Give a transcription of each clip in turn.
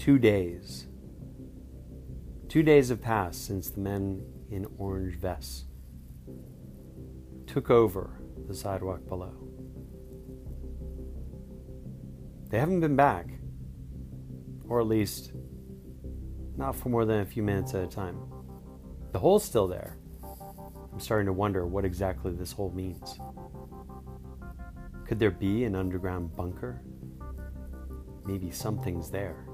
Two days. Two days have passed since the men in orange vests took over the sidewalk below. They haven't been back, or at least not for more than a few minutes at a time. The hole's still there. I'm starting to wonder what exactly this hole means. Could there be an underground bunker? Maybe something's there.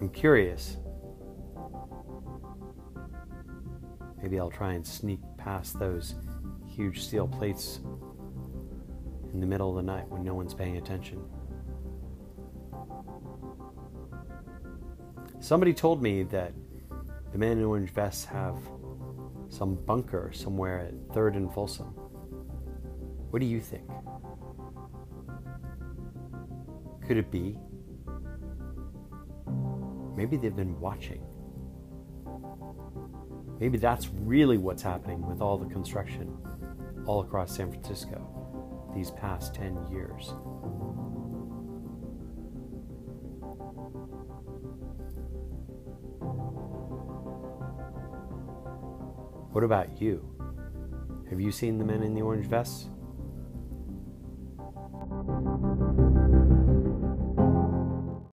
I'm curious. Maybe I'll try and sneak past those huge steel plates in the middle of the night when no one's paying attention. Somebody told me that the men in orange vests have some bunker somewhere at 3rd and Folsom. What do you think? Could it be? Maybe they've been watching. Maybe that's really what's happening with all the construction all across San Francisco these past 10 years. What about you? Have you seen the men in the orange vests?